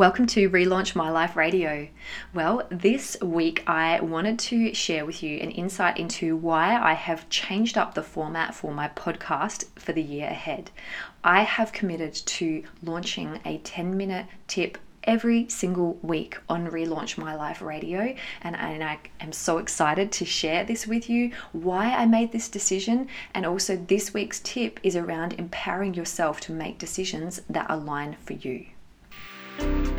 Welcome to Relaunch My Life Radio. Well, this week I wanted to share with you an insight into why I have changed up the format for my podcast for the year ahead. I have committed to launching a 10 minute tip every single week on Relaunch My Life Radio, and, and I am so excited to share this with you why I made this decision. And also, this week's tip is around empowering yourself to make decisions that align for you.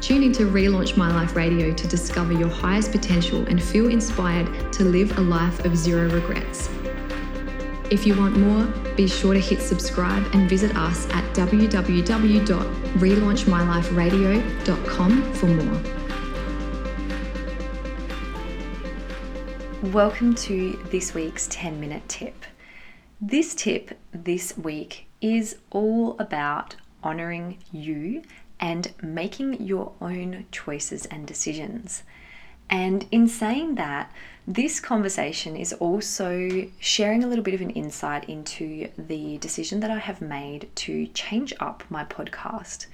Tune in to Relaunch My Life Radio to discover your highest potential and feel inspired to live a life of zero regrets. If you want more, be sure to hit subscribe and visit us at www.relaunchmyliferadio.com for more. Welcome to this week's 10 minute tip. This tip this week is all about honoring you and making your own choices and decisions. And in saying that, this conversation is also sharing a little bit of an insight into the decision that I have made to change up my podcast.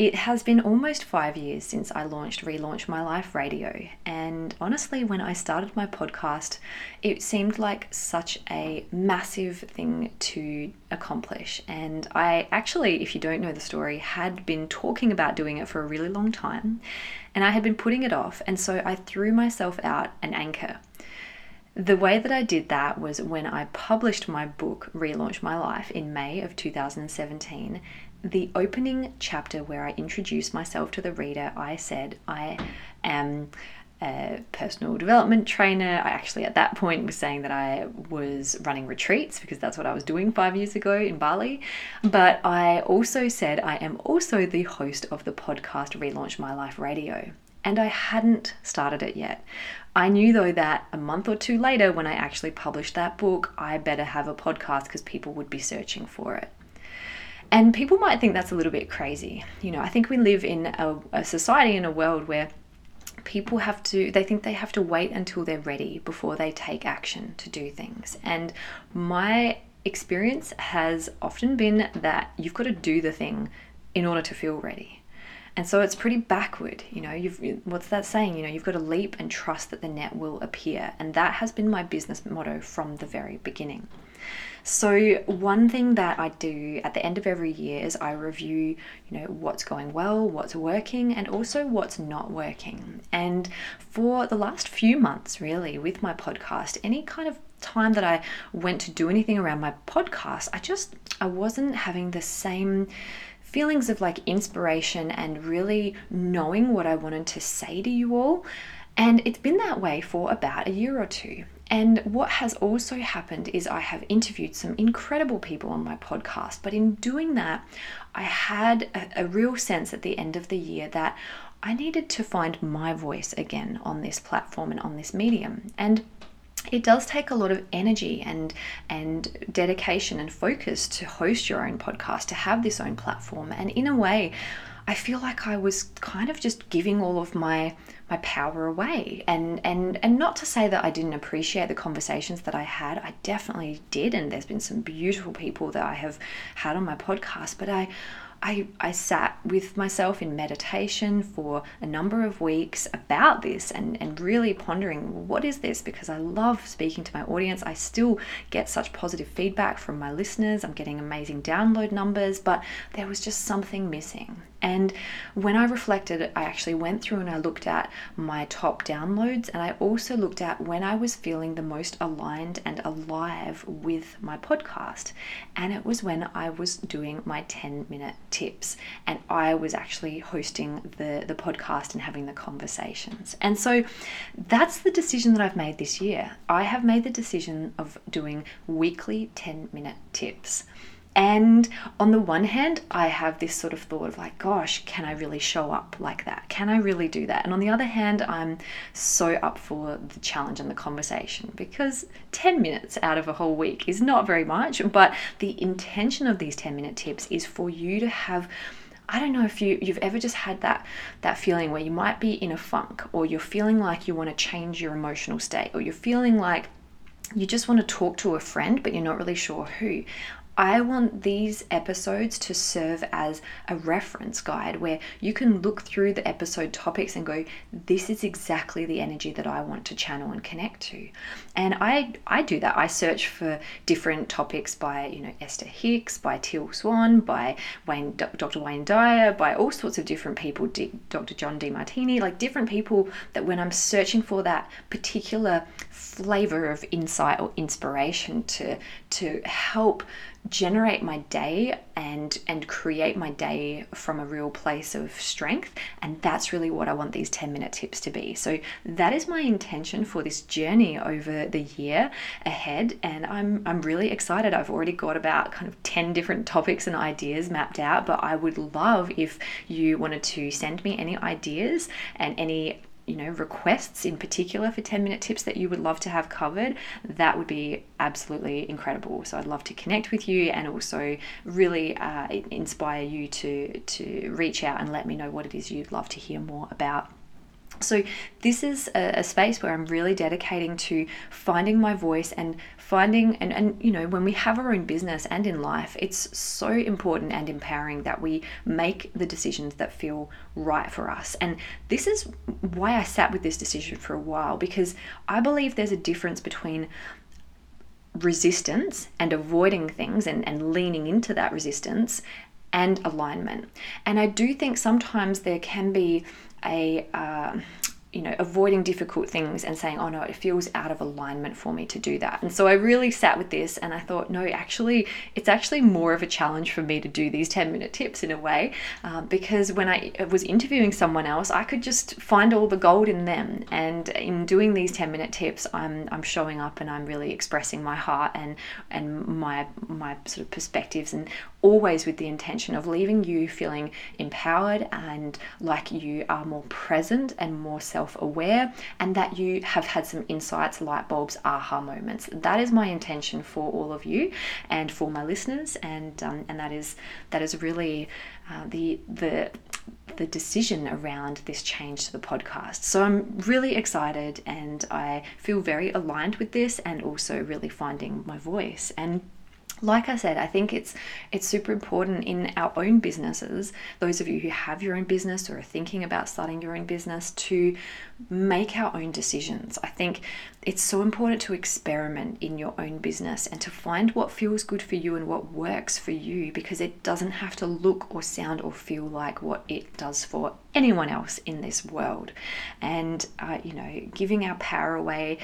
It has been almost five years since I launched Relaunch My Life Radio. And honestly, when I started my podcast, it seemed like such a massive thing to accomplish. And I actually, if you don't know the story, had been talking about doing it for a really long time. And I had been putting it off. And so I threw myself out an anchor. The way that I did that was when I published my book, Relaunch My Life, in May of 2017 the opening chapter where I introduced myself to the reader, I said, I am a personal development trainer. I actually, at that point, was saying that I was running retreats because that's what I was doing five years ago in Bali. But I also said I am also the host of the podcast Relaunch My Life Radio. And I hadn't started it yet. I knew though that a month or two later, when I actually published that book, I better have a podcast because people would be searching for it. And people might think that's a little bit crazy. You know, I think we live in a, a society in a world where people have to they think they have to wait until they're ready before they take action to do things and my experience has often been that you've got to do the thing in order to feel ready and so it's pretty backward you know you've what's that saying? You know you've got to leap and trust that the net will appear. And that has been my business motto from the very beginning. So, one thing that I do at the end of every year is I review, you know, what's going well, what's working, and also what's not working. And for the last few months, really, with my podcast, any kind of time that I went to do anything around my podcast, I just I wasn't having the same feelings of like inspiration and really knowing what I wanted to say to you all. And it's been that way for about a year or two. And what has also happened is I have interviewed some incredible people on my podcast, but in doing that, I had a, a, real sense at the end of the year that I needed to find my voice again on this platform and on this medium. And it does take a lot of energy and and dedication and focus to host your own podcast to have this own platform. And in a way I feel like I was kind of just giving all of my my power away. And and and not to say that I didn't appreciate the conversations that I had. I definitely did and there's been some beautiful people that I have had on my podcast but I I, I sat with myself in meditation for a number of weeks about this and, and really pondering what is this because I love speaking to my audience. I still get such positive feedback from my listeners. I'm getting amazing download numbers, but there was just something missing. And when I reflected, I actually went through and I looked at my top downloads and I also looked at when I was feeling the most aligned and alive with my podcast. And it was when I was doing my 10 minute tips and I was actually hosting the, the podcast and having the conversations. And so that's the decision that I've made this year. I have made the decision of doing weekly 10 minute tips. And on the one hand, I have this sort of thought of like, gosh, can I really show up like that? Can I really do that? And on the other hand, I'm so up for the challenge and the conversation because 10 minutes out of a whole week is not very much, but the intention of these 10 minute tips is for you to have I don't know if you you've ever just had that that feeling where you might be in a funk or you're feeling like you want to change your emotional state or you're feeling like you just want to talk to a friend but you're not really sure who. I want these episodes to serve as a reference guide where you can look through the episode topics and go, this is exactly the energy that I want to channel and connect to. And I, I do that. I search for different topics by, you know, Esther Hicks, by Teal Swan, by Wayne, Dr. Wayne Dyer, by all sorts of different people, D, Dr. John Demartini, like different people that when I'm searching for that particular flavor of insight or inspiration to, to help generate my day and and create my day from a real place of strength and that's really what I want these 10 minute tips to be. So that is my intention for this journey over the year ahead and I'm I'm really excited. I've already got about kind of 10 different topics and ideas mapped out, but I would love if you wanted to send me any ideas and any you know requests in particular for 10 minute tips that you would love to have covered that would be absolutely incredible. So i'd love to connect with you and also really uh, inspire you to to reach out and let me know what it is you'd love to hear more about so, this is a, a, space where I'm really dedicating to finding my voice and finding, and, and you know, when we have our own business and in life, it's so important and empowering that we make the decisions that feel right for us. And this is why I sat with this decision for a while because I believe there's a difference between resistance and avoiding things and, and leaning into that resistance and alignment. And I do think sometimes there can be a uh, you know, avoiding difficult things and saying, oh no, it feels out of alignment for me to do that. And so I really sat with this and I thought, no, actually, it's actually more of a challenge for me to do these 10 minute tips in a way, uh, because when I was interviewing someone else, I could just find all the gold in them. And in doing these 10 minute tips, I'm, I'm showing up and I'm really expressing my heart and, and my, my sort of perspectives and always with the intention of leaving you feeling empowered and like you are more present and more self aware, and that you have had some insights, light bulbs, aha moments. That is my intention for all of you and for my listeners, and um, and that is that is really uh, the the the decision around this change to the podcast. So I'm really excited and I feel very aligned with this and also really finding my voice and like I said, I think it's it's super important in our own businesses, those of you who have your own business or are thinking about starting your own business to make our own decisions. I think it's so important to experiment in your own business and to find what feels good for you and what works for you because it doesn't have to look or sound or feel like what it does for anyone else in this world. And, uh, you know, giving our power away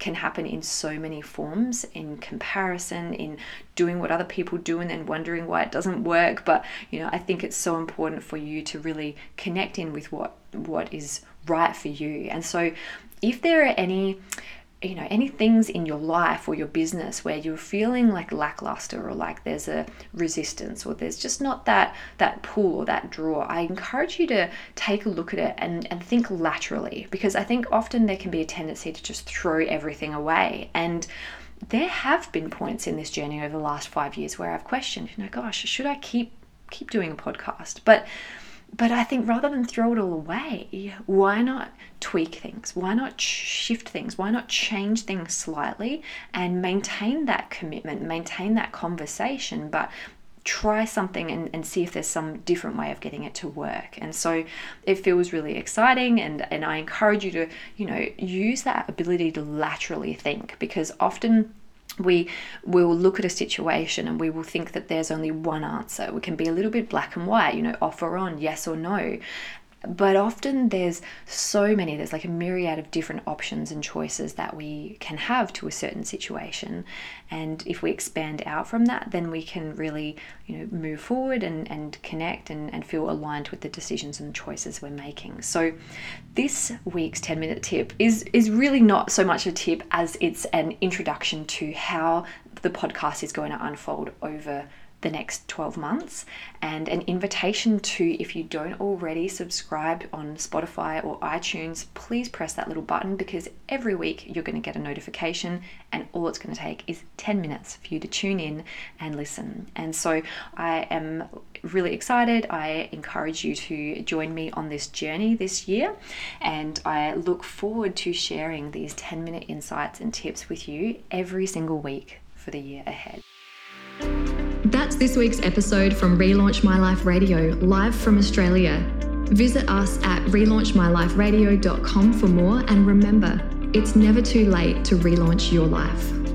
can happen in so many forms in comparison, in doing what other people do and then wondering why it doesn't work. But, you know, I think it's so important for you to really connect in with what what is right for you. And so if there are any you know any things in your life or your business where you're feeling like lackluster or like there's a resistance or there's just not that that pull or that draw i encourage you to take a look at it and, and think laterally because i think often there can be a tendency to just throw everything away. And there have been points in this journey over the last five years where i've questioned you know gosh should i keep keep doing a podcast? But but I think rather than throw it all away, why not tweak things? Why not shift things? Why not change things slightly and maintain that commitment, maintain that conversation, but try something and, and see if there's some different way of getting it to work. And so it feels really exciting and, and I encourage you to, you know, use that ability to laterally think because often we will look at a situation and we will think that there's only one answer. We can be a little bit black and white, you know, off or on, yes or no but often there's so many there's like a myriad of different options and choices that we can have to a certain situation. And if we expand out from that then we can really you know move forward and, and connect and, and feel aligned with the decisions and choices we're making. So this week's 10 minute tip is is really not so much a tip as it's an introduction to how the podcast is going to unfold over the next 12 months and an invitation to if you don't already subscribe on Spotify or iTunes, please press that little button because every week you're going to get a notification and all it's going to take is 10 minutes for you to tune in and listen. And so I am really excited. I encourage you to join me on this journey this year and I look forward to sharing these 10 minute insights and tips with you every single week for the year ahead. That's this week's episode from Relaunch My Life Radio, live from Australia. Visit us at relaunchmyliferadio.com for more and remember, it's never too late to relaunch your life.